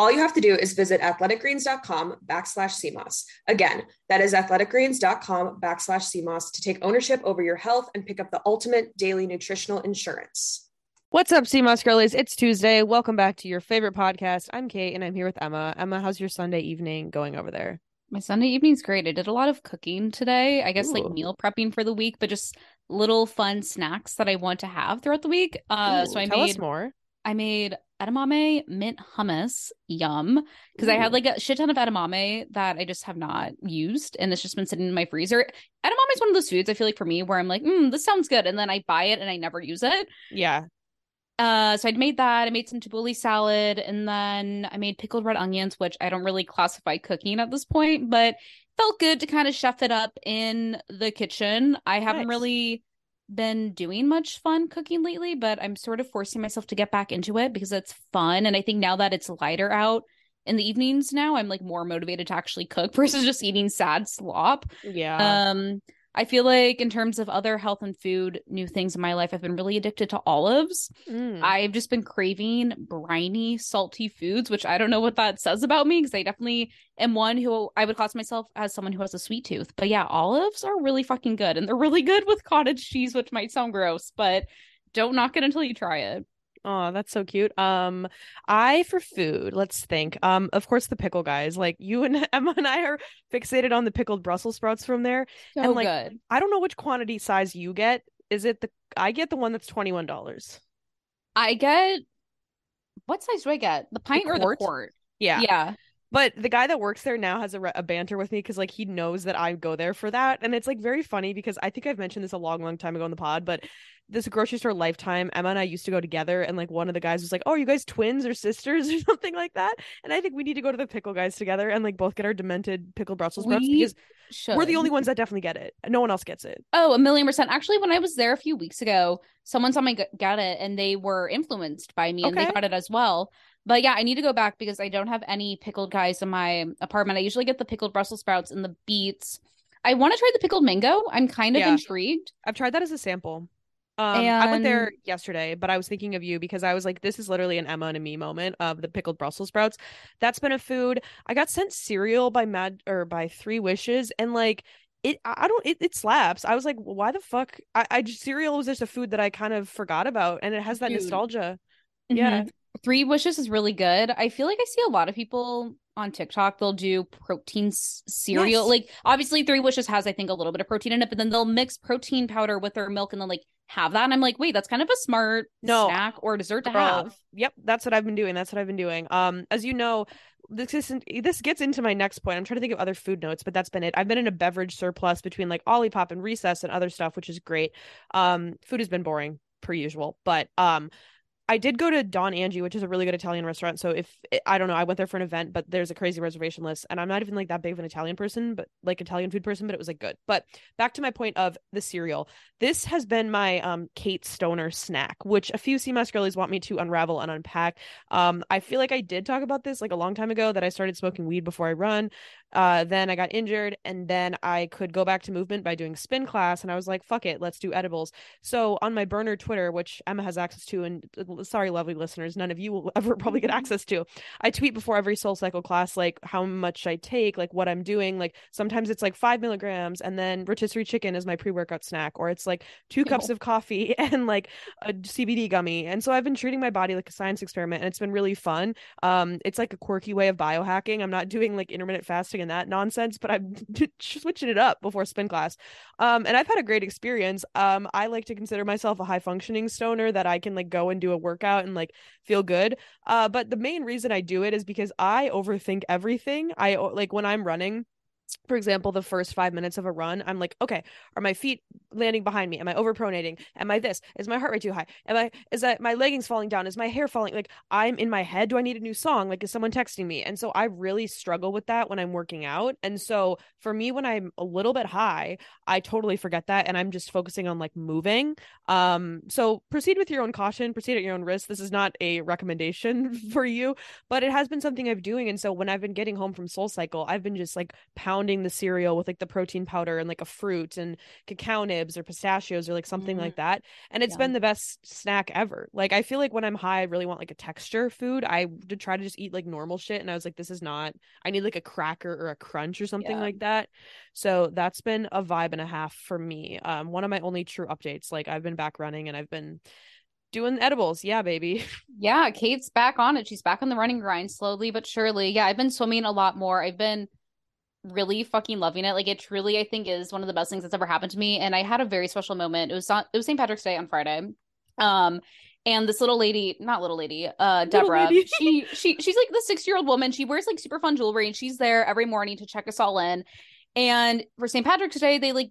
All you have to do is visit athleticgreens.com backslash SEAMOSS. Again, that is athleticgreens.com backslash SEAMOSS to take ownership over your health and pick up the ultimate daily nutritional insurance. What's up, Sea Moss girlies? It's Tuesday. Welcome back to your favorite podcast. I'm Kate and I'm here with Emma. Emma, how's your Sunday evening going over there? My Sunday evening's great. I did a lot of cooking today. I guess Ooh. like meal prepping for the week, but just little fun snacks that I want to have throughout the week. Uh, Ooh, so I tell made us more. I made edamame mint hummus. Yum. Because I had like a shit ton of edamame that I just have not used. And it's just been sitting in my freezer. Edamame is one of those foods I feel like for me where I'm like, mm, this sounds good. And then I buy it and I never use it. Yeah. Uh, so I'd made that. I made some tabbouleh salad, and then I made pickled red onions, which I don't really classify cooking at this point, but felt good to kind of chef it up in the kitchen. I haven't really been doing much fun cooking lately, but I'm sort of forcing myself to get back into it because it's fun. And I think now that it's lighter out in the evenings now, I'm like more motivated to actually cook versus just eating sad slop. Yeah. Um, I feel like in terms of other health and food new things in my life, I've been really addicted to olives. Mm. I've just been craving briny, salty foods, which I don't know what that says about me because I definitely am one who I would class myself as someone who has a sweet tooth. But yeah, olives are really fucking good. And they're really good with cottage cheese, which might sound gross, but don't knock it until you try it. Oh, that's so cute. Um, I for food, let's think. Um, of course the pickle guys. Like you and Emma and I are fixated on the pickled Brussels sprouts from there. So And, like, good. I don't know which quantity size you get. Is it the I get the one that's twenty one dollars. I get what size do I get? The pint or the quart? Yeah. Yeah. But the guy that works there now has a, re- a banter with me because like he knows that I go there for that, and it's like very funny because I think I've mentioned this a long, long time ago in the pod, but this grocery store lifetime, Emma and I used to go together, and like one of the guys was like, "Oh, are you guys twins or sisters or something like that?" And I think we need to go to the pickle guys together and like both get our demented pickled Brussels sprouts We because we're the only ones that definitely get it. No one else gets it. Oh, a million percent. Actually, when I was there a few weeks ago, someone saw me get it and they were influenced by me and they got it as well. But yeah, I need to go back because I don't have any pickled guys in my apartment. I usually get the pickled Brussels sprouts and the beets. I want to try the pickled mango. I'm kind of Yeah. intrigued. I've tried that as a sample. Um, I went there yesterday, but I was thinking of you because I was like, this is literally an Emma and a me moment of the pickled Brussels sprouts. That's been a food. I got sent cereal by Mad or by Three Wishes, and like it, I don't, it, it slaps. I was like, why the fuck? I, I cereal was just a food that I kind of forgot about, and it has that Dude. nostalgia. Yeah. Three Wishes is really good. I feel like I see a lot of people on TikTok, they'll do protein s- cereal. Yes. Like, obviously, Three Wishes has, I think, a little bit of protein in it, but then they'll mix protein powder with their milk and then, like, have that. And I'm like, wait, that's kind of a smart No, snack or dessert to have. Yep, that's what I've been doing. That's what I've been doing. Um, as you know, this isn't this gets into my next point. I'm trying to think of other food notes, but that's been it. I've been in a beverage surplus between like Olipop and Recess and other stuff, which is great. Um, food has been boring per usual, but um, I did go to Don Angie, which is a really good Italian restaurant. So if I don't know, I went there for an event, but there's a crazy reservation list, and I'm not even like that big of an Italian person, but like Italian food person. But it was like good. But back to my point of the cereal. This has been my um Kate Stoner snack, which a few Sea Moss girlies want me to unravel and unpack. Um, I feel like I did talk about this like a long time ago that I started smoking weed before I run. Uh, then I got injured, and then I could go back to movement by doing spin class, and I was like, fuck it, let's do edibles. So on my burner Twitter, which Emma has access to, and uh, sorry, lovely listeners, none of you will ever probably get access to. I tweet before every Soul Cycle class, like how much I take, like what I'm doing. Like sometimes it's like five milligrams, and then rotisserie chicken is my pre workout snack, or it's like two cups of coffee and like a CBD gummy. And so I've been treating my body like a science experiment, and it's been really fun. Um, it's like a quirky way of biohacking. I'm not doing like intermittent fasting and that nonsense, but I'm switching it up before spin class. Um, and I've had a great experience. Um, I like to consider myself a high functioning stoner that I can like go and do a workout and like feel good. Uh, but the main reason I do it is because I overthink everything. I like when I'm running for example, the first five minutes of a run, I'm like, okay, are my feet landing behind me? Am I overpronating? Am I this? Is my heart rate too high? Am I is that my leggings falling down? Is my hair falling? Like I'm in my head. Do I need a new song? Like is someone texting me? And so I really struggle with that when I'm working out. And so for me, when I'm a little bit high, I totally forget that and I'm just focusing on like moving. Um, so proceed with your own caution, proceed at your own risk. This is not a recommendation for you, but it has been something I've doing. And so when I've been getting home from Soul Cycle, I've been just like pounding the cereal with like the protein powder and like a fruit and cacao nibs or pistachios or like something mm. like that. And it's yeah. been the best snack ever. Like I feel like when I'm high, I really want like a texture food. I did try to just eat like normal shit and I was like, this is not I need like a cracker or a crunch or something yeah. like that. So that's been a vibe and a half for me. Um one of my only true updates. Like I've been back running and I've been doing edibles. Yeah, baby. Yeah, Kate's back on it. She's back on the running grind slowly but surely. Yeah, I've been swimming a lot more. I've been really fucking loving it. Like it truly, I think, is one of the best things that's ever happened to me. And I had a very special moment. It was on it was St. Patrick's Day on Friday. Um, and this little lady, not little lady, uh, Deborah, lady. she she she's like the six year old woman. She wears like super fun jewelry, and she's there every morning to check us all in. And for St. Patrick's Day, they like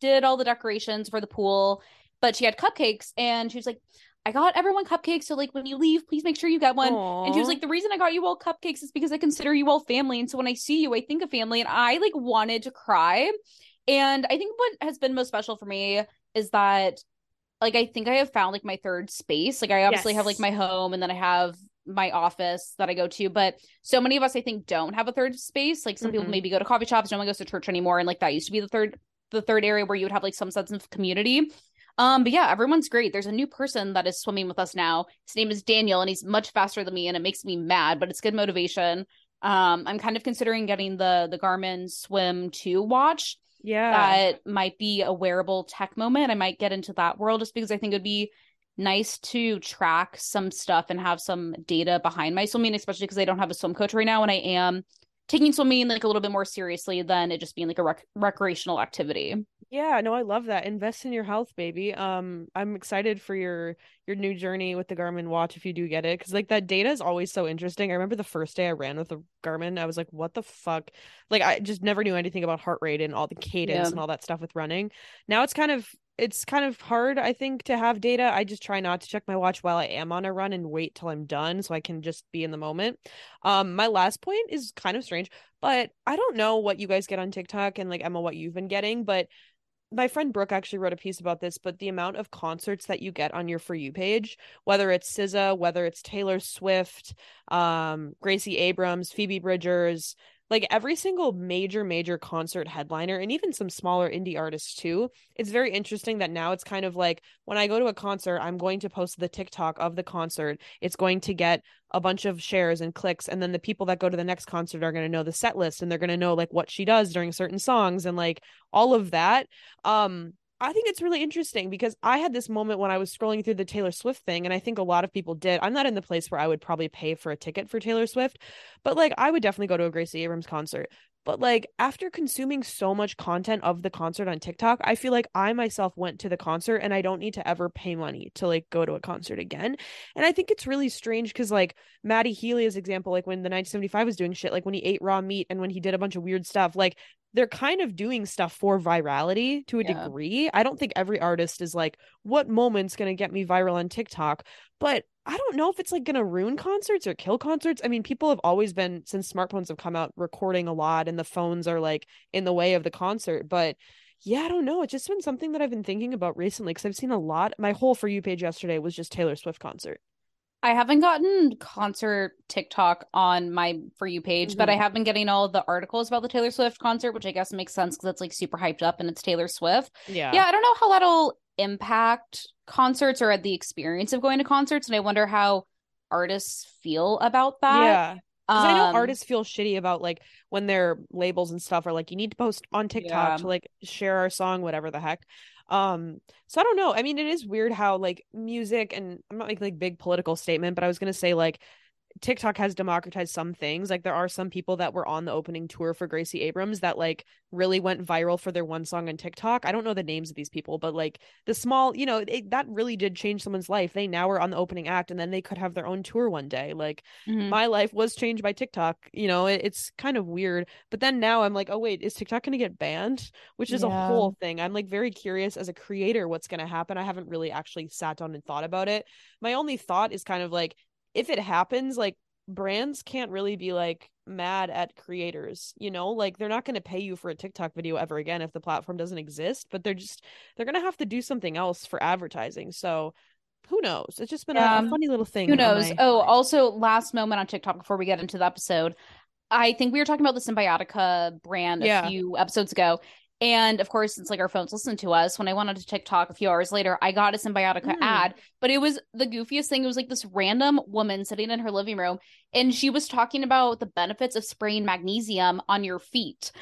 did all the decorations for the pool, but she had cupcakes, and she was like, I got everyone cupcakes. So like when you leave, please make sure you get one. Aww. And she was like, the reason I got you all cupcakes is because I consider you all family. And so when I see you, I think of family. And I like wanted to cry. And I think what has been most special for me is that like I think I have found like my third space. Like I obviously yes. have like my home and then I have my office that I go to, but so many of us I think don't have a third space. Like some mm-hmm. people maybe go to coffee shops, no one goes to church anymore, and like that used to be the third the third area where you would have like some sense of community. Um, but yeah, everyone's great. There's a new person that is swimming with us now. His name is Daniel, and he's much faster than me, and it makes me mad, but it's good motivation. Um, I'm kind of considering getting the the Garmin Swim 2 watch. Yeah. That might be a wearable tech moment. I might get into that world just because I think it'd be nice to track some stuff and have some data behind my swimming, especially because I don't have a swim coach right now and I am taking swimming like a little bit more seriously than it just being like a rec- recreational activity. Yeah, no, I love that. Invest in your health, baby. Um, I'm excited for your your new journey with the Garmin watch if you do get it, because like that data is always so interesting. I remember the first day I ran with the Garmin, I was like, "What the fuck?" Like I just never knew anything about heart rate and all the cadence yeah. and all that stuff with running. Now it's kind of it's kind of hard i think to have data i just try not to check my watch while i am on a run and wait till i'm done so i can just be in the moment um my last point is kind of strange but i don't know what you guys get on tiktok and like emma what you've been getting but my friend Brooke actually wrote a piece about this, but the amount of concerts that you get on your For You page, whether it's SZA, whether it's Taylor Swift, um, Gracie Abrams, Phoebe Bridgers, like every single major major concert headliner and even some smaller indie artists too it's very interesting that now it's kind of like when i go to a concert i'm going to post the tiktok of the concert. It's going to get a bunch of shares and clicks and then the people that go to the next concert are going to know the set list and they're going to know like what she does during certain songs and like all of that. Um I think it's really interesting because I had this moment when I was scrolling through the Taylor Swift thing, and I think a lot of people did. I'm not in the place where I would probably pay for a ticket for Taylor Swift, but like I would definitely go to a Gracie Abrams concert. But like after consuming so much content of the concert on TikTok, I feel like I myself went to the concert and I don't need to ever pay money to like go to a concert again. And I think it's really strange because like Matty Healy's example, like when the 1975 was doing shit, like when he ate raw meat and when he did a bunch of weird stuff, like they're kind of doing stuff for virality to a Yeah. degree. I don't think every artist is like, what moment's going to get me viral on TikTok? But I don't know if it's like going to ruin concerts or kill concerts. I mean, people have always been, since smartphones have come out, recording a lot and the phones are like in the way of the concert. But yeah, I don't know. It's just been something that I've been thinking about recently because I've seen a lot. My whole For You page yesterday was just Taylor Swift concert. I haven't gotten concert TikTok on my For You page, but I Mhm. have been getting all the articles about the Taylor Swift concert, which I guess makes sense because it's like super hyped up and it's Taylor Swift. Yeah. Yeah, I don't know how that'll impact concerts or the experience of going to concerts, and I wonder how artists feel about that. Yeah. Because I know Um, artists feel shitty about like when their labels and stuff are like, you need to post on TikTok Yeah. to like share our song, whatever the heck. Um, so I don't know. I mean, it is weird how like music and I'm not making like big political statement, but I was gonna say like TikTok has democratized some things. Like there are some people that were on the opening tour for Gracie Abrams that like really went viral for their one song on TikTok. I don't know the names of these people, but like the small, you know, it, that really did change someone's life. They now are on the opening act and then they could have their own tour one day. Like mhm. my life was changed by TikTok. You know, it, it's kind of weird. But then now I'm like, oh wait, is TikTok going to get banned? Which is Yeah. a whole thing. I'm like very curious as a creator what's going to happen. I haven't really actually sat down and thought about it. My only thought is kind of like if it happens, like brands can't really be like mad at creators, you know? Like they're not going to pay you for a TikTok video ever again if the platform doesn't exist, but they're just they're going to have to do something else for advertising. So who knows? It's just been a- funny little thing. Who knows? my Oh, also, last moment on TikTok before we get into the episode. I think we were talking about the Cymbiotika brand Yeah. a few episodes ago. And of course, it's like our phones listen to us. When I went onto TikTok a few hours later, I got a Cymbiotika Mm. ad, but it was the goofiest thing. It was like this random woman sitting in her living room, and she was talking about the benefits of spraying magnesium on your feet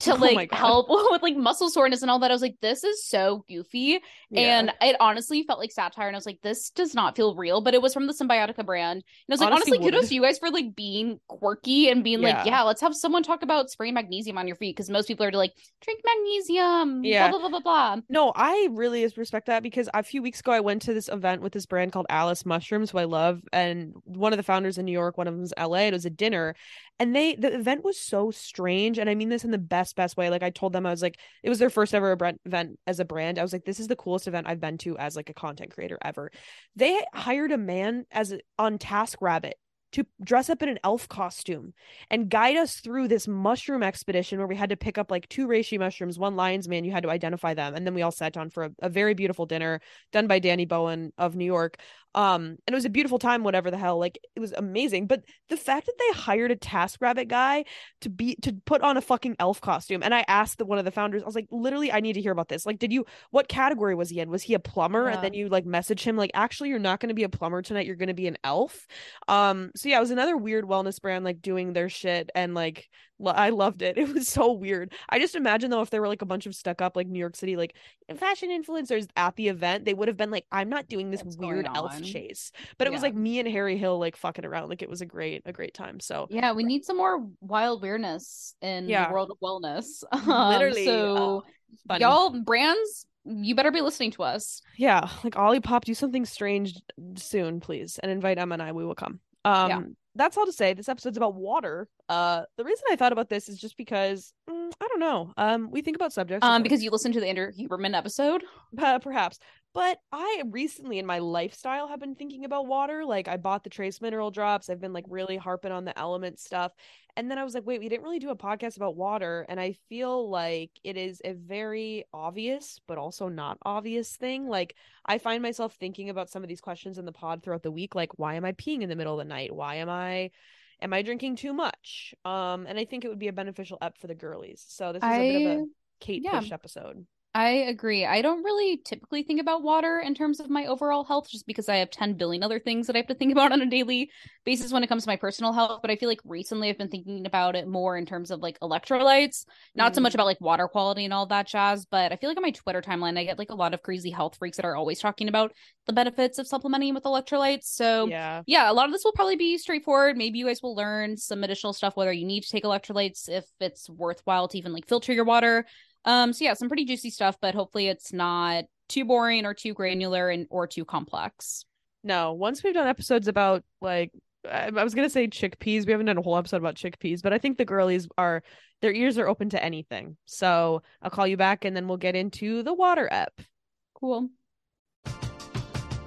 to Oh like God. help with like muscle soreness and all that. I was like, this is so goofy. Yeah. And it honestly felt like satire. And I was like, this does not feel real. But it was from the Cymbiotika brand. And I was like, Honestly honestly, kudos to you guys for like being quirky and being like, Yeah. yeah, let's have someone talk about spraying magnesium on your feet. Because most people are like, drink magnesium. Yeah. Blah, blah, blah, blah, blah. No, I really respect that because a few weeks ago I went to this event with this brand called Alice Mushrooms, who I love, and one of the founders in New York, one of LA. It was a dinner, and they the event was so strange, and I mean this in the best best way. Like I told them, I was like, it was their first ever event as a brand. I was like, this is the coolest event I've been to as like a content creator ever. They hired a man as on Task Rabbit to dress up in an elf costume and guide us through this mushroom expedition where we had to pick up like two reishi mushrooms, one lion's mane. You had to identify them, and then we all sat down for a, a very beautiful dinner done by Danny Bowien of New York. Um, and it was a beautiful time, whatever the hell. Like it was amazing. But the fact that they hired a task rabbit guy to be to put on a fucking elf costume, and I asked the, one of the founders, I was like, literally, I need to hear about this. Like, did you? What category was he in? Was he a plumber? Yeah. And then you like message him like, actually, you're not going to be a plumber tonight. You're going to be an elf. Um, so yeah, it was another weird wellness brand like doing their shit and like I loved it. It was so weird. I just imagine though if there were like a bunch of stuck up like New York City like fashion influencers at the event, they would have been like, I'm not doing this What's weird elf chase. But it was like me and Harry Hill like fucking around. Like it was a great, a great time. So Yeah, we need some more wild weirdness in Yeah. the world of wellness. Um, Literally, So, uh, y'all, brands, you better be listening to us. yeah, like Olipop, do something strange soon, please, and invite Emma and I. We will come. Um, Yeah. That's all to say. This episode's about water. Uh, the reason I thought about this is just because mm, I don't know. Um, we think about subjects. Um, because you listened to the Andrew Huberman episode. Uh, perhaps. But I recently in my lifestyle have been thinking about water. Like I bought the trace mineral drops. I've been like really harping on the LMNT stuff. And then I was like, wait, we didn't really do a podcast about water. And I feel like it is a very obvious, but also not obvious thing. Like I find myself thinking about some of these questions in the pod throughout the week. Like, why am I peeing in the middle of the night? Why am I am I drinking too much? Um, and I think it would be a beneficial ep for the girlies. So this is a bit of a Kate yeah. push episode. I agree. I don't really typically think about water in terms of my overall health just because I have 10 billion other things that I have to think about on a daily basis when it comes to my personal health. But I feel like recently I've been thinking about it more in terms of like electrolytes, not so much Mm. about like water quality and all that jazz. But I feel like on my Twitter timeline, I get like a lot of crazy health freaks that are always talking about the benefits of supplementing with electrolytes. So Yeah. yeah, a lot of this will probably be straightforward. Maybe you guys will learn some additional stuff, whether you need to take electrolytes, if it's worthwhile to even like filter your water. Um, so yeah, some pretty juicy stuff, but hopefully it's not too boring or too granular and or too complex. No, once we've done episodes about like I I was gonna say chickpeas. We haven't done a whole episode about chickpeas, but I think the girlies are their ears are open to anything. So I'll call you back and then we'll get into the water app. Cool.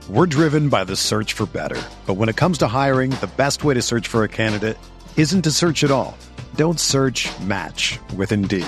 We're driven by the search for better. But when it comes to hiring, the best way to search for a candidate isn't to search at all. Don't search match with Indeed.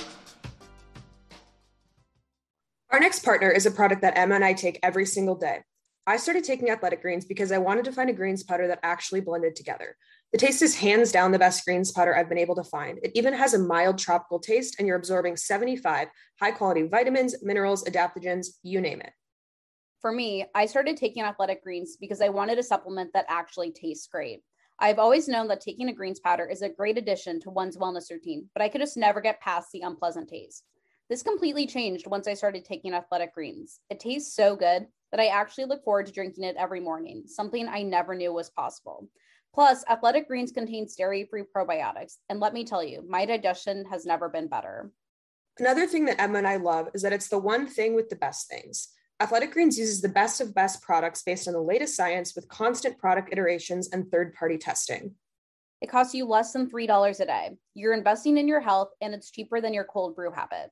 Our next partner is a product that Emma and I take every single day. I started taking athletic greens because I wanted to find a greens powder that actually blended together. The taste is hands down the best greens powder I've been able to find. It even has a mild tropical taste, and you're absorbing 75 high quality vitamins, minerals, adaptogens, you name it. For me, I started taking athletic greens because I wanted a supplement that actually tastes great. I've always known that taking a greens powder is a great addition to one's wellness routine, but I could just never get past the unpleasant taste. This completely changed once I started taking athletic greens. It tastes so good that I actually look forward to drinking it every morning, something I never knew was possible. Plus, athletic greens contain dairy free probiotics. And let me tell you, my digestion has never been better. Another thing that Emma and I love is that it's the one thing with the best things. Athletic Greens uses the best of best products based on the latest science with constant product iterations and third party testing. It costs you less than $3 a day. You're investing in your health, and it's cheaper than your cold brew habit.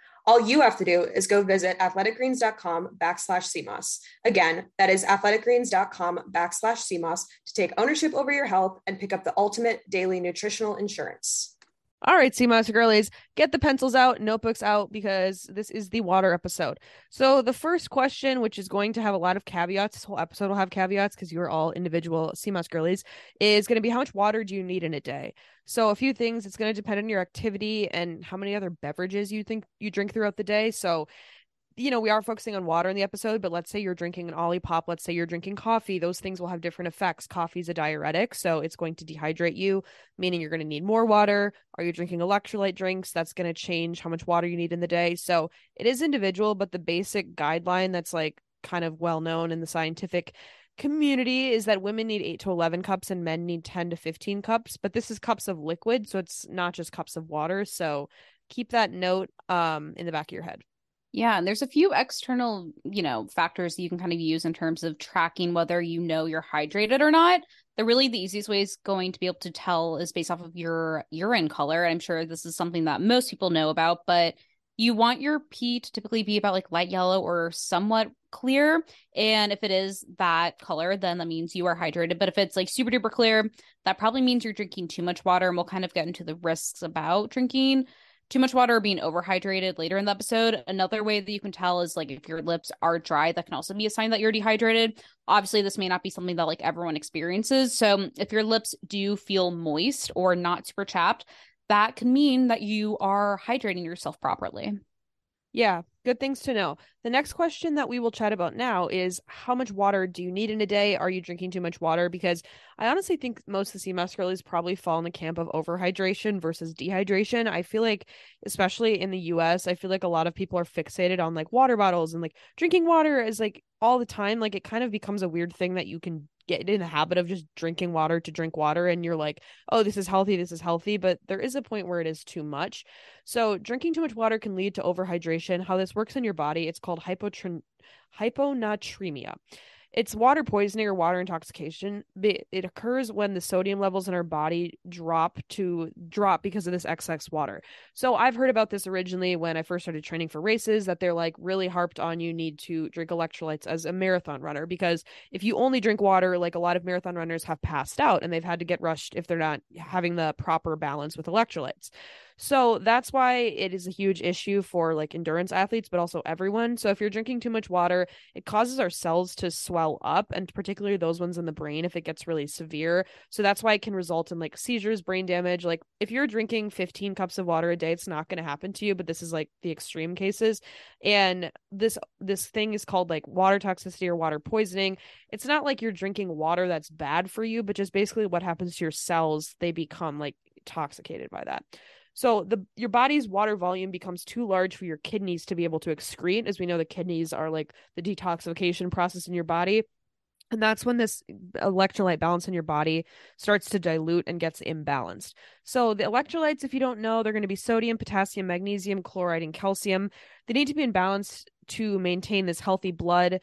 All you have to do is go visit athleticgreens.com backslash SEAMOSS. Again, that is athleticgreens.com backslash SEAMOSS to take ownership over your health and pick up the ultimate daily nutritional insurance. All right, Sea Moss girlies, get the pencils out, notebooks out, because this is the water episode. So, the first question, which is going to have a lot of caveats, this whole episode will have caveats because you're all individual Sea Moss girlies, is going to be how much water do you need in a day? So, a few things, it's going to depend on your activity and how many other beverages you think you drink throughout the day. So, you know, we are focusing on water in the episode, but let's say you're drinking an Olipop, let's say you're drinking coffee, those things will have different effects. Coffee's a diuretic, so it's going to dehydrate you, meaning you're going to need more water. Are you drinking electrolyte drinks? That's going to change how much water you need in the day. So it is individual, but the basic guideline that's like kind of well known in the scientific community is that women need 8 to 11 cups and men need 10 to 15 cups, but this is cups of liquid, so it's not just cups of water. So keep that note um in the back of your head. Yeah, and there's a few external, you know, factors you can kind of use in terms of tracking whether you know you're hydrated or not. The really the easiest way is going to be able to tell is based off of your urine color. I'm sure this is something that most people know about, but you want your pee to typically be about like light yellow or somewhat clear. And if it is that color, then that means you are hydrated. But if it's like super duper clear, that probably means you're drinking too much water. And we'll kind of get into the risks about drinking too much water or being overhydrated later in the episode. Another way that you can tell is like if your lips are dry, that can also be a sign that you're dehydrated. Obviously, this may not be something that like everyone experiences. So um, if your lips do feel moist or not super chapped, that can mean that you are hydrating yourself properly. Yeah, good things to know. The next question that we will chat about now is how much water do you need in a day? Are you drinking too much water? Because I honestly think most of the sea CMOS girlies probably fall in the camp of overhydration versus dehydration. I feel like, especially in the US, I feel like a lot of people are fixated on like water bottles and like drinking water is like all the time. Like it kind of becomes a weird thing that you can get in the habit of just drinking water to drink water and you're like, "Oh, this is healthy, this is healthy," but there is a point where it is too much. So, drinking too much water can lead to overhydration. How this works in your body, it's called hypotrin- hyponatremia. It's water poisoning or water intoxication. It occurs when the sodium levels in our body drop to drop because of this excess water. So I've heard about this originally when I first started training for races that they're like really harped on you need to drink electrolytes as a marathon runner because if you only drink water, like a lot of marathon runners have passed out and they've had to get rushed if they're not having the proper balance with electrolytes. So that's why it is a huge issue for like endurance athletes, but also everyone. So if you're drinking too much water, it causes our cells to swell up, and particularly those ones in the brain if it gets really severe. So that's why it can result in like seizures, brain damage. Like if you're drinking 15 cups of water a day, it's not going to happen to you, but this is like the extreme cases. And this this thing is called like water toxicity or water poisoning. It's not like you're drinking water that's bad for you, but just basically what happens to your cells, they become like intoxicated by that. So the your body's water volume becomes too large for your kidneys to be able to excrete. As we know, the kidneys are like the detoxification process in your body. And that's when this electrolyte balance in your body starts to dilute and gets imbalanced. So, the electrolytes, if you don't know, they're going to be sodium, potassium, magnesium, chloride, and calcium. They need to be in balance to maintain this healthy blood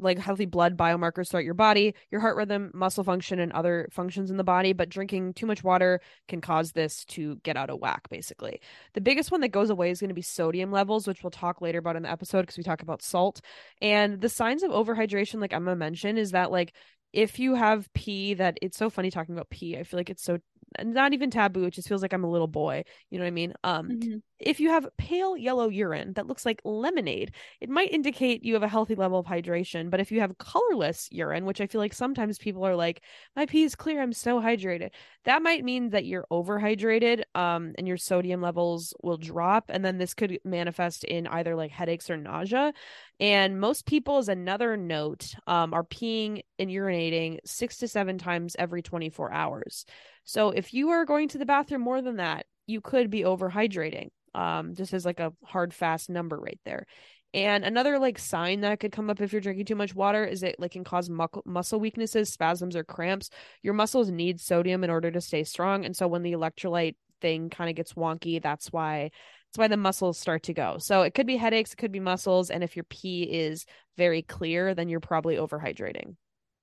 like healthy blood biomarkers throughout your body, your heart rhythm, muscle function, and other functions in the body. But drinking too much water can cause this to get out of whack, basically. The biggest one that goes away is going to be sodium levels, which we'll talk later about in the episode because we talk about salt. And the signs of overhydration, like Emma mentioned, is that like if you have pee that it's so funny talking about pee. I feel like it's so not even taboo it just feels like i'm a little boy you know what i mean um mm-hmm. If you have pale yellow urine that looks like lemonade it might indicate you have a healthy level of hydration but if you have colorless urine which i feel like sometimes people are like my pee is clear i'm so hydrated that might mean that you're overhydrated um and your sodium levels will drop and then this could manifest in either like headaches or nausea and most people as another note um, are peeing and urinating six to seven times every 24 hours so if you are going to the bathroom more than that, you could be overhydrating. Um, just as like a hard fast number right there. And another like sign that could come up if you're drinking too much water is it like can cause mu- muscle weaknesses, spasms, or cramps. Your muscles need sodium in order to stay strong, and so when the electrolyte thing kind of gets wonky, that's why that's why the muscles start to go. So it could be headaches, it could be muscles, and if your pee is very clear, then you're probably overhydrating.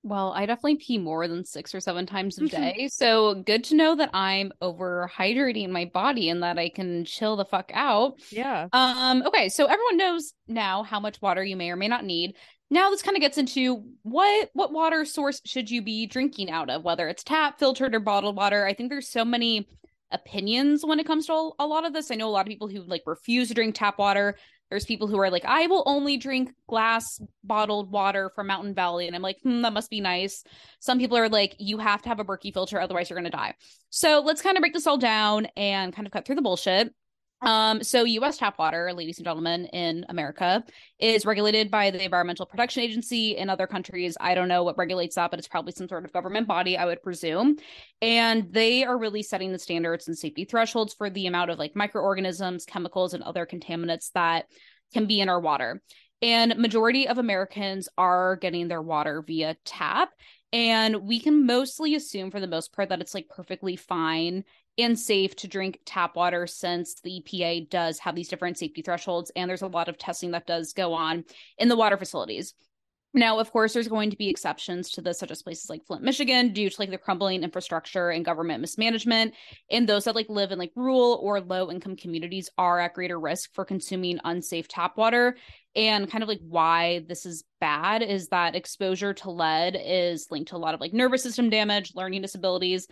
Well, I definitely pee more than six or seven times a day. so good to know that I'm overhydrating my body and that I can chill the fuck out. Yeah. Um, okay, so everyone knows now how much water you may or may not need. Now this kind of gets into what what water source should you be drinking out of, whether it's tap, filtered, or bottled water. I think there's so many opinions when it comes to a lot of this. I know a lot of people who like refuse to drink tap water. There's people who are like, I will only drink glass bottled water from Mountain Valley. And I'm like, hmm, that must be nice. Some people are like, you have to have a Berkey filter, otherwise you're going to die. So let's kind of break this all down and kind of cut through the bullshit. Um, so US tap water, ladies and gentlemen, in America is regulated by the Environmental Protection Agency. In other countries, I don't know what regulates that, but it's probably some sort of government body, I would presume. And they are really setting the standards and safety thresholds for the amount of like microorganisms, chemicals, and other contaminants that can be in our water. And majority of Americans are getting their water via tap. And we can mostly assume for the most part that it's like perfectly fine and safe to drink tap water since the EPA does have these different safety thresholds and there's a lot of testing that does go on in the water facilities. Now, of course, there's going to be exceptions to this, such as places like Flint, Michigan, due to like the crumbling infrastructure and government mismanagement. And those that like live in like rural or low income communities are at greater risk for consuming unsafe tap water. And kind of like why this is bad is that exposure to lead is linked to a lot of like nervous system damage, learning disabilities,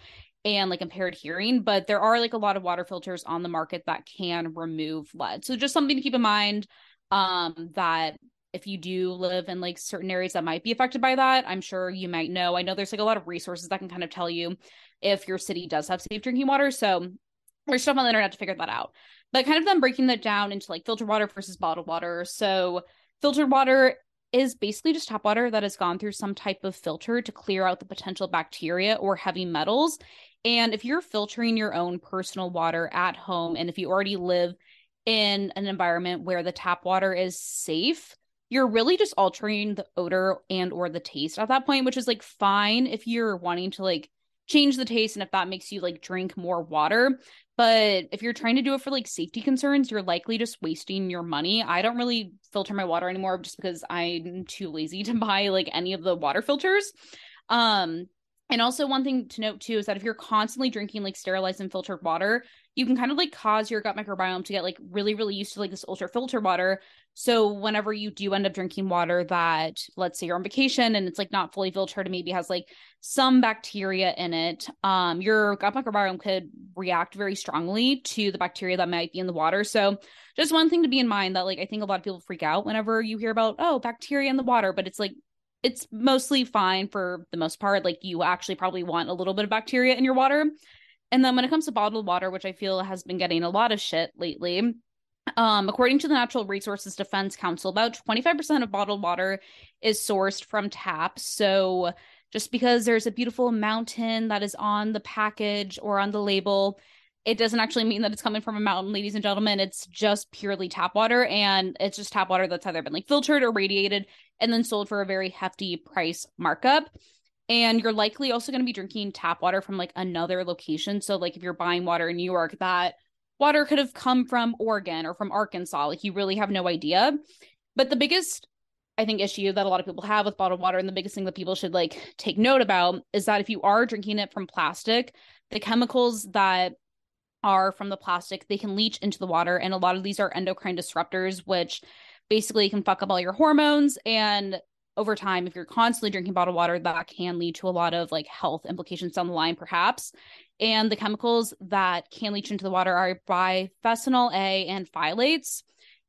and like impaired hearing, but there are like a lot of water filters on the market that can remove lead. So just something to keep in mind um that if you do live in like certain areas that might be affected by that, I'm sure you might know. I know there's like a lot of resources that can kind of tell you if your city does have safe drinking water. So there's stuff on the internet to figure that out. But kind of them breaking that down into like filtered water versus bottled water. So filtered water is basically just tap water that has gone through some type of filter to clear out the potential bacteria or heavy metals. And if you're filtering your own personal water at home, and if you already live in an environment where the tap water is safe, you're really just altering the odor and or the taste at that point, which is like fine if you're wanting to like change the taste and if that makes you like drink more water. But if you're trying to do it for like safety concerns, you're likely just wasting your money. I don't really filter my water anymore just because I'm too lazy to buy like any of the water filters. Um and also one thing to note too is that if you're constantly drinking like sterilized and filtered water, you can kind of like cause your gut microbiome to get like really really used to like this ultra filter water. So whenever you do end up drinking water that let's say you're on vacation and it's like not fully filtered and maybe has like some bacteria in it, um your gut microbiome could react very strongly to the bacteria that might be in the water. So just one thing to be in mind that like I think a lot of people freak out whenever you hear about oh bacteria in the water, but it's like it's mostly fine for the most part. Like you actually probably want a little bit of bacteria in your water. And then when it comes to bottled water, which I feel has been getting a lot of shit lately, um, according to the Natural Resources Defense Council, about 25% of bottled water is sourced from taps. So just because there's a beautiful mountain that is on the package or on the label, it doesn't actually mean that it's coming from a mountain, ladies and gentlemen. It's just purely tap water, and it's just tap water that's either been like filtered or radiated and then sold for a very hefty price markup. And you're likely also going to be drinking tap water from like another location. So, like if you're buying water in New York, that water could have come from Oregon or from Arkansas. Like you really have no idea. But the biggest I think issue that a lot of people have with bottled water and the biggest thing that people should like take note about is that if you are drinking it from plastic, the chemicals that are from the plastic, they can leach into the water. And a lot of these are endocrine disruptors, which basically can fuck up all your hormones. And over time, if you're constantly drinking bottled water, that can lead to a lot of like health implications down the line, perhaps. And the chemicals that can leach into the water are bisphenol A and phthalates.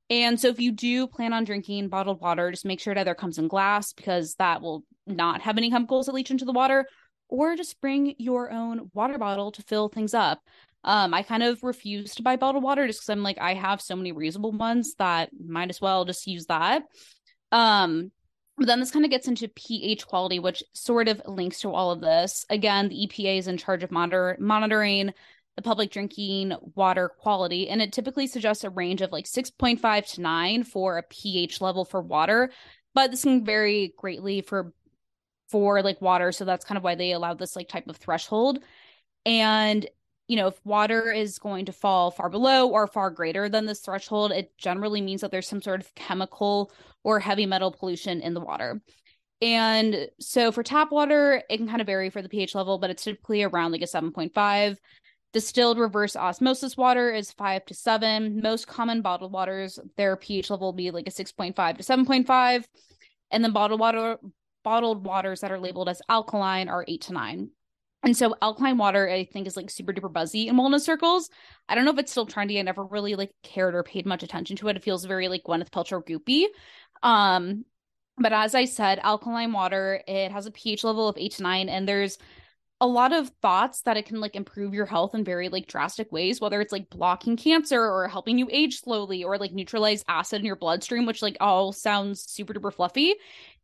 And so if you do plan on drinking bottled water, just make sure it either comes in glass because that will not have any chemicals that leach into the water, or just bring your own water bottle to fill things up. Um, I kind of refuse to buy bottled water just because I'm like, I have so many reusable ones that might as well just use that. Um, but then this kind of gets into pH quality, which sort of links to all of this. Again, the EPA is in charge of monitor- monitoring the public drinking water quality, and it typically suggests a range of like 6.5 to 9 for a pH level for water. But this can vary greatly for for like water, so that's kind of why they allow this like type of threshold. And you know, if water is going to fall far below or far greater than this threshold, it generally means that there's some sort of chemical or heavy metal pollution in the water. And so for tap water, it can kind of vary for the pH level, but it's typically around like a 7.5. Distilled reverse osmosis water is 5 to 7. Most common bottled waters, their pH level will be like a 6.5 to 7.5. And then bottled water bottled waters that are labeled as alkaline are 8 to 9. And so alkaline water, I think, is like super duper buzzy in wellness circles. I don't know if it's still trendy. I never really like cared or paid much attention to it. It feels very like Gwyneth Paltrow goopy. Um, but as I said, alkaline water, it has a pH level of eight to nine, and there's a lot of thoughts that it can like improve your health in very like drastic ways whether it's like blocking cancer or helping you age slowly or like neutralize acid in your bloodstream which like all sounds super duper fluffy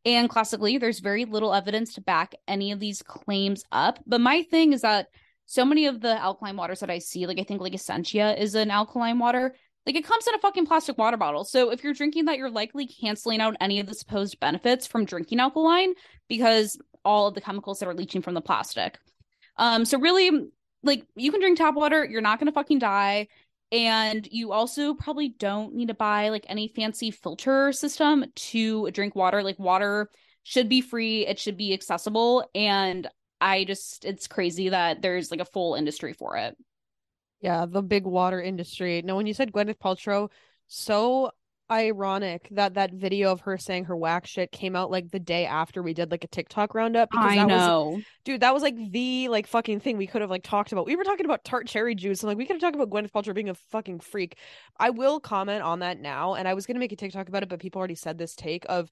and classically, there's very little evidence to back any of these claims up. But my thing is that so many of the alkaline waters that I see, like I think like Essentia is an alkaline water, like it comes in a fucking plastic water bottle. So if you're drinking that, you're likely canceling out any of the supposed benefits from drinking alkaline because all of the chemicals that are leaching from the plastic. Um, so really, like you can drink tap water, you're not gonna fucking die. And you also probably don't need to buy like any fancy filter system to drink water. Like water should be free, it should be accessible. And I just, it's crazy that there's like a full industry for it. Yeah, the big water industry. Now, when you said Gwyneth Paltrow, so ironic that that video of her saying her whack shit came out like the day after we did like a TikTok roundup. Because I that know, was, dude. That was like the like fucking thing we could have like talked about. We were talking about tart cherry juice, and like we could have talked about Gwyneth Paltrow being a fucking freak. I will comment on that now, and I was gonna make a TikTok about it, but people already said this take of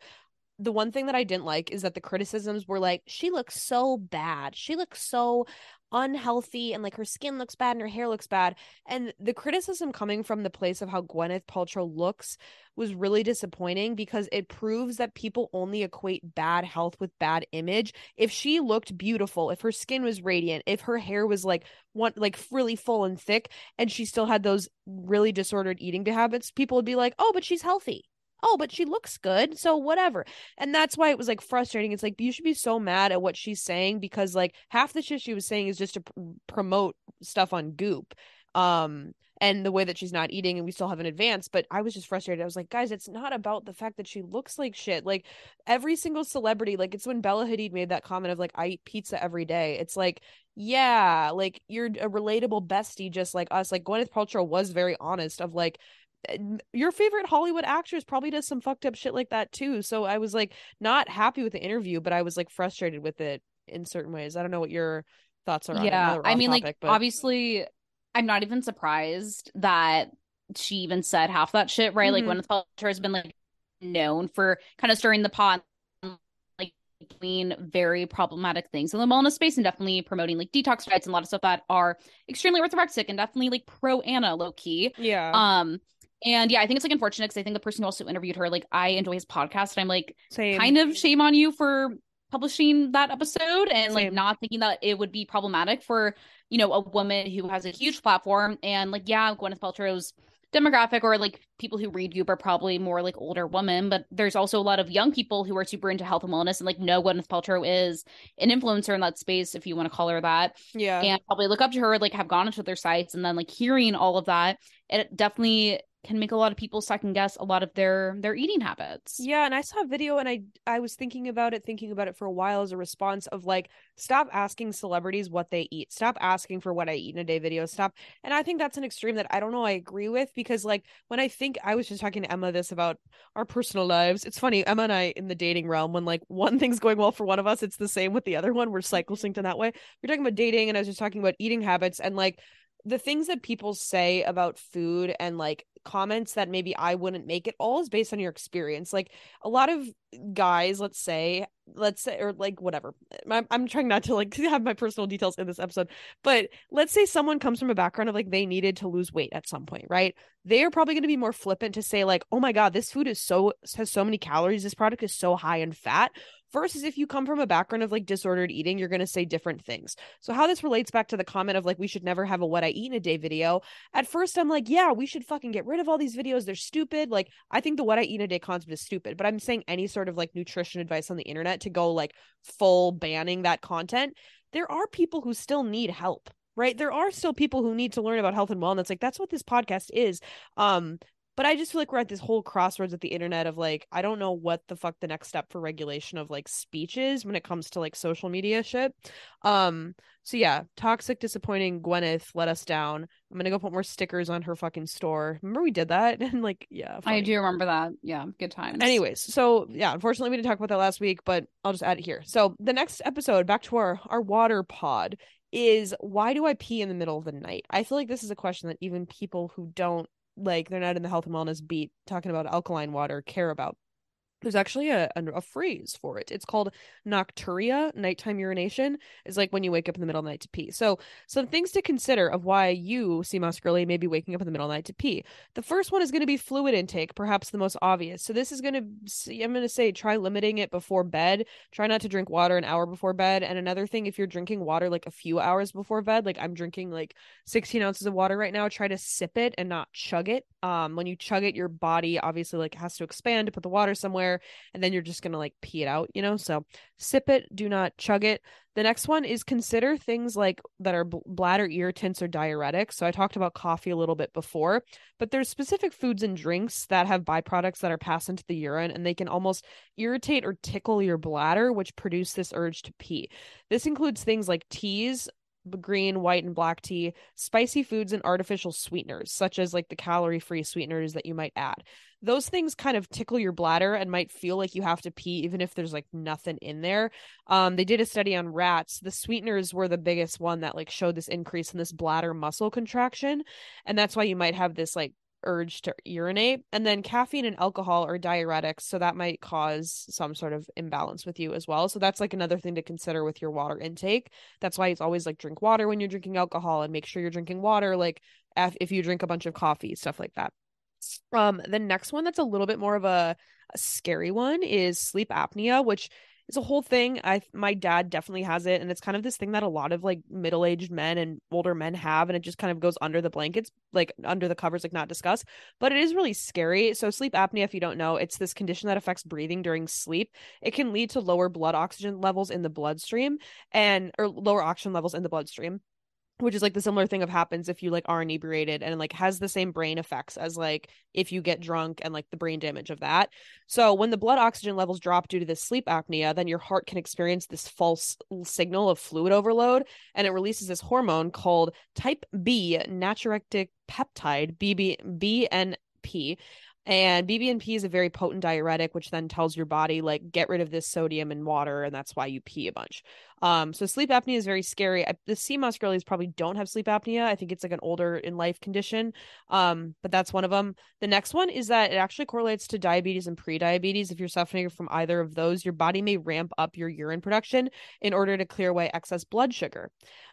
the one thing that I didn't like is that the criticisms were like, she looks so bad. She looks so unhealthy and like her skin looks bad and her hair looks bad. And the criticism coming from the place of how Gwyneth Paltrow looks was really disappointing because it proves that people only equate bad health with bad image. If she looked beautiful, if her skin was radiant, if her hair was like one like really full and thick and she still had those really disordered eating habits, people would be like, "Oh, but she's healthy." Oh, but she looks good. So whatever. And that's why it was like frustrating. It's like, you should be so mad at what she's saying because like half the shit she was saying is just to pr- promote stuff on Goop. Um, and the way that she's not eating and we still haven't advanced but i was just frustrated i was like guys it's not about the fact that she looks like shit like every single celebrity like it's when bella hadid made that comment of like i eat pizza every day it's like yeah like you're a relatable bestie just like us like gwyneth paltrow was very honest of like your favorite Hollywood actress probably does some fucked up shit like that too. So I was like not happy with the interview, but I was like frustrated with it in certain ways. I don't know what your thoughts are. Yeah, I mean, topic, like but... obviously, I'm not even surprised that she even said half that shit. Right, mm-hmm. like Gwyneth Paltrow has been like known for kind of stirring the pot like doing very problematic things in the wellness space and definitely promoting like detox diets and a lot of stuff that are extremely orthorexic and definitely like pro Anna low key. Yeah. Um and yeah, I think it's like unfortunate because I think the person who also interviewed her, like, I enjoy his podcast. And I'm like, Same. kind of shame on you for publishing that episode and Same. like not thinking that it would be problematic for, you know, a woman who has a huge platform. And like, yeah, Gwyneth Paltrow's demographic or like people who read Goop are probably more like older women, but there's also a lot of young people who are super into health and wellness and like know Gwyneth Paltrow is an influencer in that space, if you want to call her that. Yeah. And probably look up to her, like have gone into their sites and then like hearing all of that, it definitely can make a lot of people second guess a lot of their their eating habits. Yeah, and I saw a video and I I was thinking about it, thinking about it for a while as a response of like stop asking celebrities what they eat. Stop asking for what I eat in a day video. Stop. And I think that's an extreme that I don't know I agree with because like when I think I was just talking to Emma this about our personal lives. It's funny, Emma and I in the dating realm when like one thing's going well for one of us, it's the same with the other one. We're cycle synced in that way. We're talking about dating and I was just talking about eating habits and like the things that people say about food and like comments that maybe I wouldn't make it all is based on your experience. Like a lot of guys, let's say, let's say, or like whatever. I'm, I'm trying not to like have my personal details in this episode, but let's say someone comes from a background of like they needed to lose weight at some point, right? They are probably going to be more flippant to say like, oh my god, this food is so has so many calories. This product is so high in fat versus if you come from a background of like disordered eating you're going to say different things so how this relates back to the comment of like we should never have a what i eat in a day video at first i'm like yeah we should fucking get rid of all these videos they're stupid like i think the what i eat in a day concept is stupid but i'm saying any sort of like nutrition advice on the internet to go like full banning that content there are people who still need help right? There are still people who need to learn about health and wellness. Like that's what this podcast is. Um but I just feel like we're at this whole crossroads with the internet of like, I don't know what the fuck the next step for regulation of like speech is when it comes to like social media shit. Um, so yeah, toxic, disappointing Gwyneth let us down. I'm gonna go put more stickers on her fucking store. Remember we did that? And like, yeah, funny. I do remember that. Yeah, good times. Anyways, so yeah, unfortunately we didn't talk about that last week, but I'll just add it here. So the next episode, back to our our water pod, is why do I pee in the middle of the night? I feel like this is a question that even people who don't like they're not in the health and wellness beat talking about alkaline water care about there's actually a, a, a phrase for it. It's called nocturia, nighttime urination. Is like when you wake up in the middle of the night to pee. So some things to consider of why you, moss girly, may be waking up in the middle of the night to pee. The first one is going to be fluid intake, perhaps the most obvious. So this is going to, I'm going to say, try limiting it before bed. Try not to drink water an hour before bed. And another thing, if you're drinking water like a few hours before bed, like I'm drinking like 16 ounces of water right now, try to sip it and not chug it. Um, when you chug it, your body obviously like has to expand to put the water somewhere and then you're just going to like pee it out, you know? So sip it, do not chug it. The next one is consider things like that are bladder irritants or diuretics. So I talked about coffee a little bit before, but there's specific foods and drinks that have byproducts that are passed into the urine and they can almost irritate or tickle your bladder, which produce this urge to pee. This includes things like teas, green, white, and black tea, spicy foods, and artificial sweeteners, such as like the calorie free sweeteners that you might add. Those things kind of tickle your bladder and might feel like you have to pee, even if there's like nothing in there. Um, they did a study on rats. The sweeteners were the biggest one that like showed this increase in this bladder muscle contraction. And that's why you might have this like urge to urinate. And then caffeine and alcohol are diuretics. So that might cause some sort of imbalance with you as well. So that's like another thing to consider with your water intake. That's why it's always like drink water when you're drinking alcohol and make sure you're drinking water, like if you drink a bunch of coffee, stuff like that. Um, the next one that's a little bit more of a, a scary one is sleep apnea, which is a whole thing. I my dad definitely has it, and it's kind of this thing that a lot of like middle aged men and older men have, and it just kind of goes under the blankets, like under the covers, like not discussed. But it is really scary. So sleep apnea, if you don't know, it's this condition that affects breathing during sleep. It can lead to lower blood oxygen levels in the bloodstream and or lower oxygen levels in the bloodstream which is like the similar thing of happens if you like are inebriated and like has the same brain effects as like if you get drunk and like the brain damage of that so when the blood oxygen levels drop due to this sleep apnea then your heart can experience this false signal of fluid overload and it releases this hormone called type b natriuretic peptide bb bnp and BBNP is a very potent diuretic, which then tells your body, like, get rid of this sodium and water. And that's why you pee a bunch. Um, so sleep apnea is very scary. I, the moss girlies probably don't have sleep apnea. I think it's like an older in life condition. Um, but that's one of them. The next one is that it actually correlates to diabetes and pre-diabetes. If you're suffering from either of those, your body may ramp up your urine production in order to clear away excess blood sugar.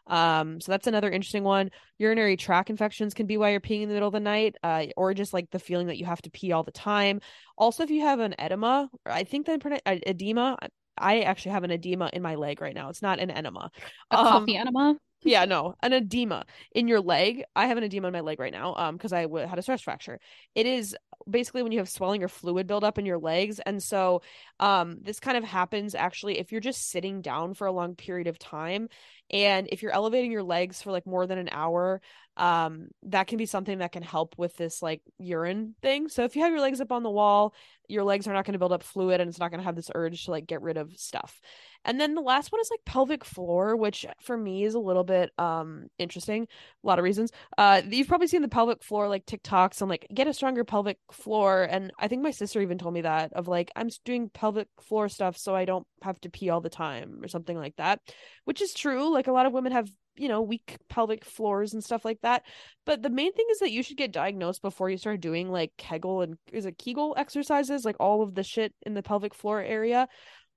Um, so that's another interesting one. Urinary tract infections can be why you're peeing in the middle of the night, uh, or just like the feeling that you have to pee all the time. Also, if you have an edema, I think that edema, I actually have an edema in my leg right now. It's not an enema. A um, coffee enema? yeah, no, an edema in your leg. I have an edema in my leg right now um because I w- had a stress fracture. It is basically when you have swelling or fluid buildup in your legs and so um this kind of happens actually if you're just sitting down for a long period of time and if you're elevating your legs for like more than an hour um that can be something that can help with this like urine thing. So if you have your legs up on the wall your legs are not going to build up fluid and it's not going to have this urge to like get rid of stuff. And then the last one is like pelvic floor which for me is a little bit um interesting a lot of reasons. Uh you've probably seen the pelvic floor like tiktoks and like get a stronger pelvic floor. And i think my sister even told me that of like i'm doing pelvic floor stuff so i don't have to pee all the time or something like that which is true. Like a lot of women have you know weak pelvic floors and stuff like that. But the main thing is that you should get diagnosed before you start doing like kegel and is it kegel exercises? Like all of the shit in the pelvic floor area.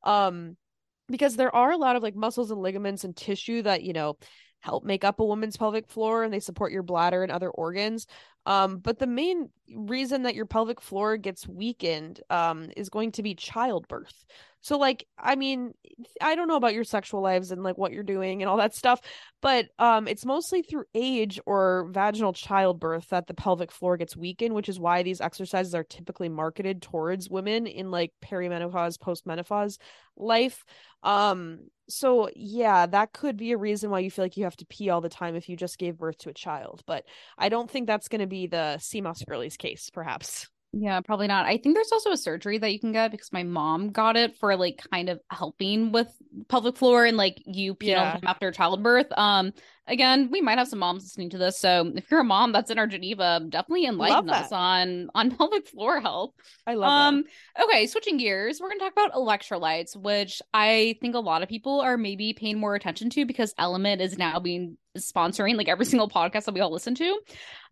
Um because there are a lot of like muscles and ligaments and tissue that you know help make up a woman's pelvic floor and they support your bladder and other organs. Um, but the main reason that your pelvic floor gets weakened um, is going to be childbirth. So, like, I mean, I don't know about your sexual lives and like what you're doing and all that stuff, but um, it's mostly through age or vaginal childbirth that the pelvic floor gets weakened, which is why these exercises are typically marketed towards women in like perimenopause, postmenopause life. Um, so yeah, that could be a reason why you feel like you have to pee all the time if you just gave birth to a child. But I don't think that's going to be the moss girlies case, perhaps. Yeah, probably not. I think there's also a surgery that you can get because my mom got it for like kind of helping with pelvic floor and like you pee yeah. after childbirth. Um, again, we might have some moms listening to this, so if you're a mom that's in our Geneva, definitely enlighten us on on pelvic floor health. I love it um, that. Okay, switching gears, we're gonna talk about electrolytes, which I think a lot of people are maybe paying more attention to because LMNT is now being sponsoring like every single podcast that we all listen to.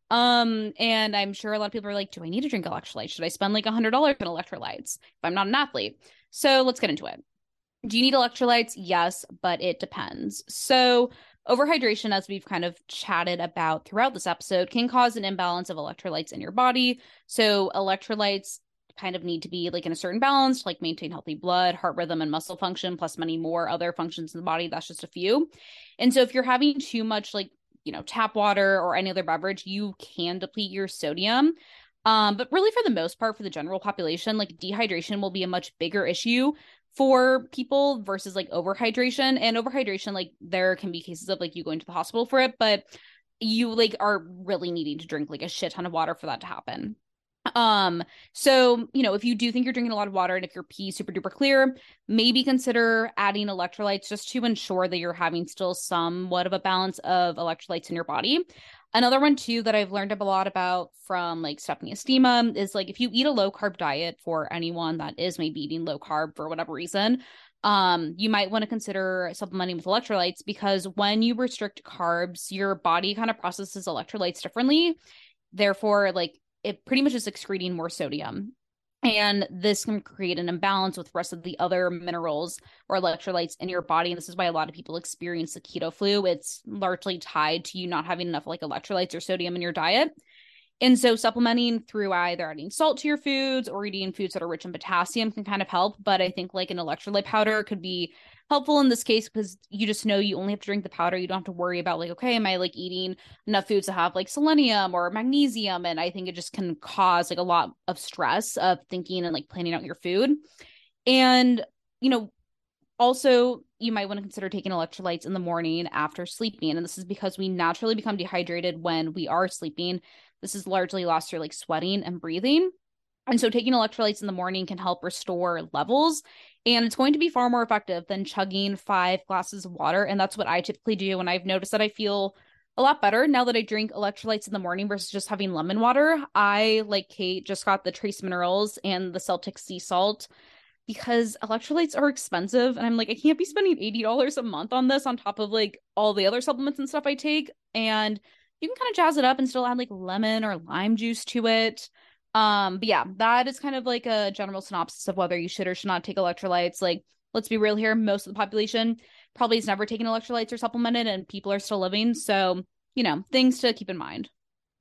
Um, and I'm sure a lot of people are like, do I need to drink electrolytes? Should I spend like a hundred dollars on electrolytes if I'm not an athlete? So let's get into it. Do you need electrolytes? Yes, but it depends. So overhydration, as we've kind of chatted about throughout this episode, can cause an imbalance of electrolytes in your body. So electrolytes kind of need to be like in a certain balance to like maintain healthy blood, heart rhythm, and muscle function, plus many more other functions in the body. That's just a few. And so if you're having too much like you know, tap water or any other beverage, you can deplete your sodium. Um, but really, for the most part, for the general population, like dehydration will be a much bigger issue for people versus like overhydration. And overhydration, like there can be cases of like you going to the hospital for it, but you like are really needing to drink like a shit ton of water for that to happen. Um, so you know, if you do think you're drinking a lot of water and if your pee is super duper clear, maybe consider adding electrolytes just to ensure that you're having still somewhat of a balance of electrolytes in your body. Another one too that I've learned a lot about from like Stephanie Estima is like if you eat a low carb diet for anyone that is maybe eating low carb for whatever reason, um, you might want to consider supplementing with electrolytes because when you restrict carbs, your body kind of processes electrolytes differently. Therefore, like it pretty much is excreting more sodium. And this can create an imbalance with rest of the other minerals or electrolytes in your body. And this is why a lot of people experience the keto flu. It's largely tied to you not having enough like electrolytes or sodium in your diet And so supplementing through either adding salt to your foods or eating foods that are rich in potassium can kind of help. But I think like an electrolyte powder could be helpful in this case because you just know you only have to drink the powder. You don't have to worry about like, okay, am I like eating enough foods to have like selenium or magnesium? And I think it just can cause like a lot of stress of thinking and like planning out your food. And, you know, also you might want to consider taking electrolytes in the morning after sleeping. And this is because we naturally become dehydrated when we are sleeping this is largely lost through like sweating and breathing. And so taking electrolytes in the morning can help restore levels. And it's going to be far more effective than chugging five glasses of water. And that's what I typically do. And I've noticed that I feel a lot better now that I drink electrolytes in the morning versus just having lemon water. I, like Kate, just got the trace minerals and the Celtic sea salt because electrolytes are expensive. And I'm like, I can't be spending $80 a month on this on top of like all the other supplements and stuff I take. And you can kind of jazz it up and still add like lemon or lime juice to it. Um, but yeah, that is kind of like a general synopsis of whether you should or should not take electrolytes. Like, let's be real here, most of the population probably has never taken electrolytes or supplemented, and people are still living. So, you know, things to keep in mind.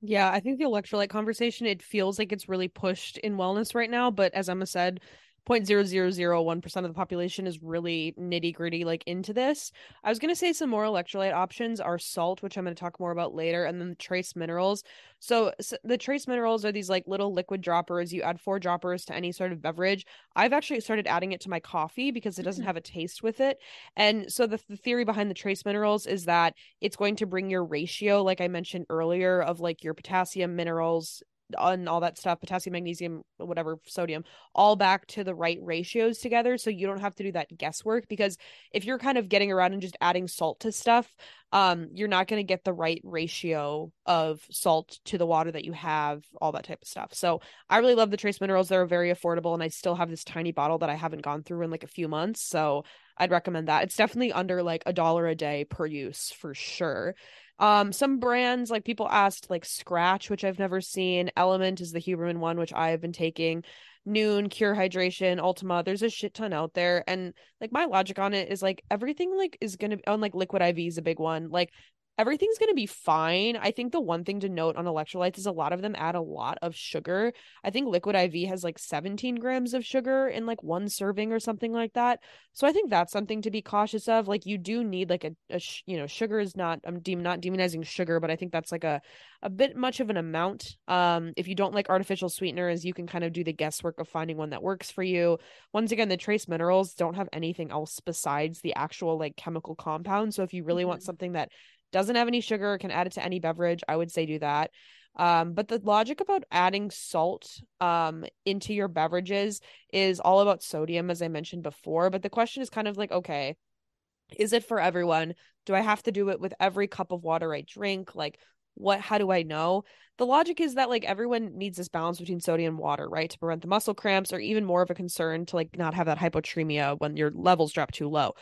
Yeah, I think the electrolyte conversation, it feels like it's really pushed in wellness right now. But as Emma said, 0.0001% of the population is really nitty gritty like into this. I was going to say some more electrolyte options are salt, which I'm going to talk more about later, and then the trace minerals. So, so, the trace minerals are these like little liquid droppers. You add four droppers to any sort of beverage. I've actually started adding it to my coffee because it doesn't mm-hmm. have a taste with it. And so the, the theory behind the trace minerals is that it's going to bring your ratio, like I mentioned earlier, of like your potassium, minerals, and all that stuff potassium magnesium whatever sodium all back to the right ratios together. So you don't have to do that guesswork because if you're kind of getting around and just adding salt to stuff um you're not going to get the right ratio of salt to the water that you have all that type of stuff. So i really love the trace minerals. They're very affordable and i still have this tiny bottle that i haven't gone through in like a few months. So i'd recommend that. It's definitely under like a dollar a day per use for sure um, some brands like people asked like Skratch, which I've never seen. LMNT is the Huberman one, which I have been taking. Nuun, Cure Hydration, Ultima. There's a shit ton out there, and like my logic on it is like everything like is gonna on like Liquid IV is a big one. Like everything's going to be fine. I think the one thing to note on electrolytes is a lot of them add a lot of sugar. I think Liquid IV has like 17 grams of sugar in like one serving or something like that. So I think that's something to be cautious of. Like you do need like a, a you know, sugar is not, I'm de- not demonizing sugar, but I think that's like a, a bit much of an amount. Um, if you don't like artificial sweeteners, you can kind of do the guesswork of finding one that works for you. Once again, the trace minerals don't have anything else besides the actual like chemical compound. So if you really mm-hmm. want something that doesn't have any sugar, can add it to any beverage, I would say do that. Um, but the logic about adding salt um, into your beverages is all about sodium, as I mentioned before. But the question is kind of like, okay, is it for everyone? Do I have to do it with every cup of water I drink? Like, what, how do I know? The logic is that like everyone needs this balance between sodium and water, right? To prevent the muscle cramps or even more of a concern to like not have that hypotremia when your levels drop too low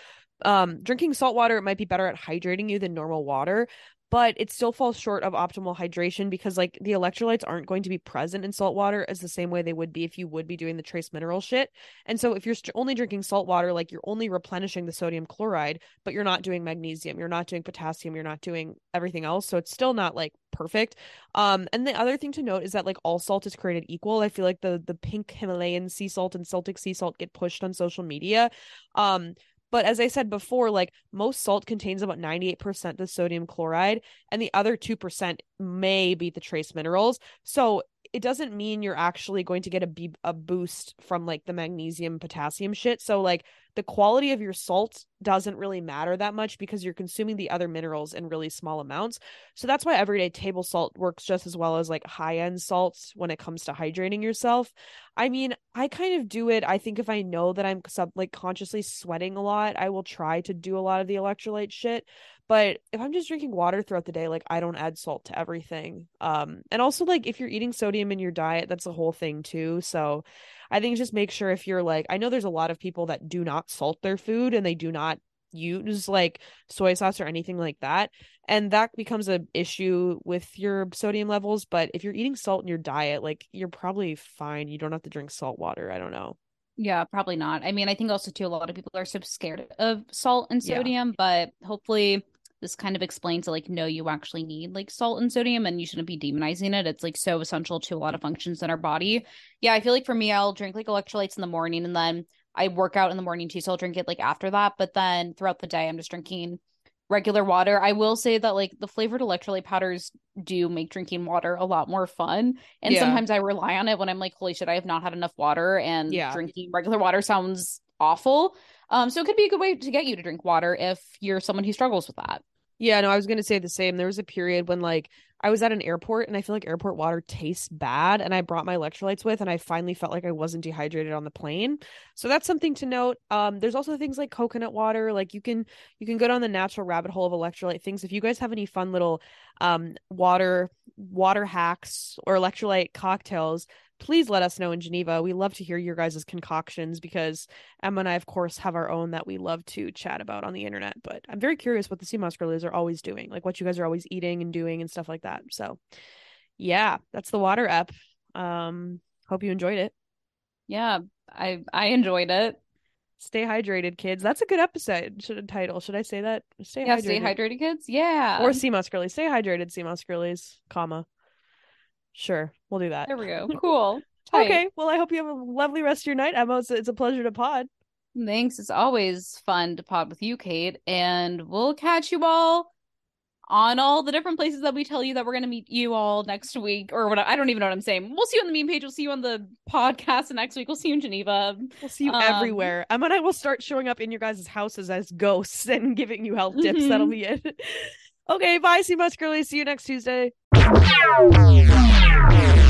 um drinking salt water it might be better at hydrating you than normal water but it still falls short of optimal hydration because like the electrolytes aren't going to be present in salt water as the same way they would be if you would be doing the trace mineral shit. And so if you're st- only drinking salt water like you're only replenishing the sodium chloride but you're not doing magnesium you're not doing potassium you're not doing everything else so it's still not like perfect. Um and the other thing to note is that like all salt is created equal. I feel like the the pink himalayan sea salt and celtic sea salt get pushed on social media. Um but as I said before, like most salt contains about 98% the sodium chloride, and the other 2% may be the trace minerals. So it doesn't mean you're actually going to get a, b- a boost from like the magnesium potassium shit. So like the quality of your salt doesn't really matter that much because you're consuming the other minerals in really small amounts. So that's why everyday table salt works just as well as like high end salts when it comes to hydrating yourself. I mean, I kind of do it. I think if I know that I'm sub like consciously sweating a lot, I will try to do a lot of the electrolyte shit. But if I'm just drinking water throughout the day, like I don't add salt to everything. Um, and also like if you're eating sodium in your diet, that's a whole thing too. So I think just make sure if you're like, I know there's a lot of people that do not salt their food and they do not use like soy sauce or anything like that and that becomes an issue with your sodium levels but if you're eating salt in your diet like you're probably fine. You don't have to drink salt water i don't know. Yeah probably not. I mean i think also too a lot of people are so scared of salt and sodium yeah. but hopefully this kind of explains like no you actually need like salt and sodium and you shouldn't be demonizing it. It's like so essential to a lot of functions in our body. Yeah i feel like for me i'll drink like electrolytes in the morning and then i work out in the morning too so i'll drink it like after that. But then throughout the day i'm just drinking regular water. I will say that like the flavored electrolyte powders do make drinking water a lot more fun. And Yeah. sometimes i rely on it when i'm like holy shit i have not had enough water and Yeah. drinking regular water sounds awful um so it could be a good way to get you to drink water if you're someone who struggles with that Yeah, no, I was gonna say the same. There was a period when like I was at an airport and I feel like airport water tastes bad, and I brought my electrolytes with, and I finally felt like I wasn't dehydrated on the plane. So that's something to note. Um, there's also things like coconut water. Like you can you can go down the natural rabbit hole of electrolyte things. If you guys have any fun little um water water hacks or electrolyte cocktails, please let us know in Geneva. We love to hear your guys' concoctions because Emma and I, of course, have our own that we love to chat about on the internet. But I'm very curious what the sea moss girlies are always doing, like what you guys are always eating and doing and stuff like that. So, yeah, that's the water app. Um, hope you enjoyed it. yeah i i enjoyed it Stay hydrated, kids. That's a good episode. Should title? Should I say that? Stay yeah hydrated. stay hydrated kids yeah Or sea moss girlies. Stay hydrated, sea moss girlies. Comma. Sure, we'll do that. there we go cool Tight. Okay. Well, I hope you have a lovely rest of your night, Emma. It's, it's a pleasure to pod. thanks it's always fun to pod with you kate and we'll catch you all on all the different places that we tell you that we're going to meet you all next week or what I don't even know what I'm saying. We'll see you on the meme page. We'll see you on the podcast next week. We'll see you in Geneva. We'll see you Um, everywhere. Emma and I will start showing up in your guys' houses as ghosts and giving you health tips. Mhm. That'll be it. okay, bye, sea moss girlies. See you next Tuesday. Yeah.